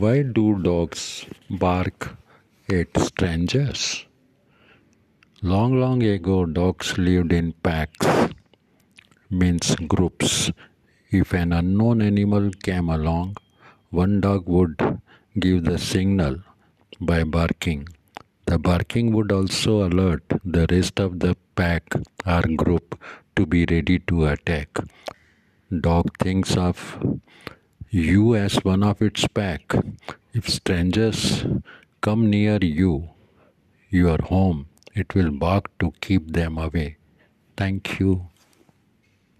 Why do dogs bark at strangers? Long, long ago, dogs lived in packs, means groups. If an unknown animal came along, one dog would give the signal by barking. The barking would also alert the rest of the pack or group to be ready to attack. Dog thinks of you as one of its pack. If strangers come near you, your home, it will bark to keep them away. Thank you.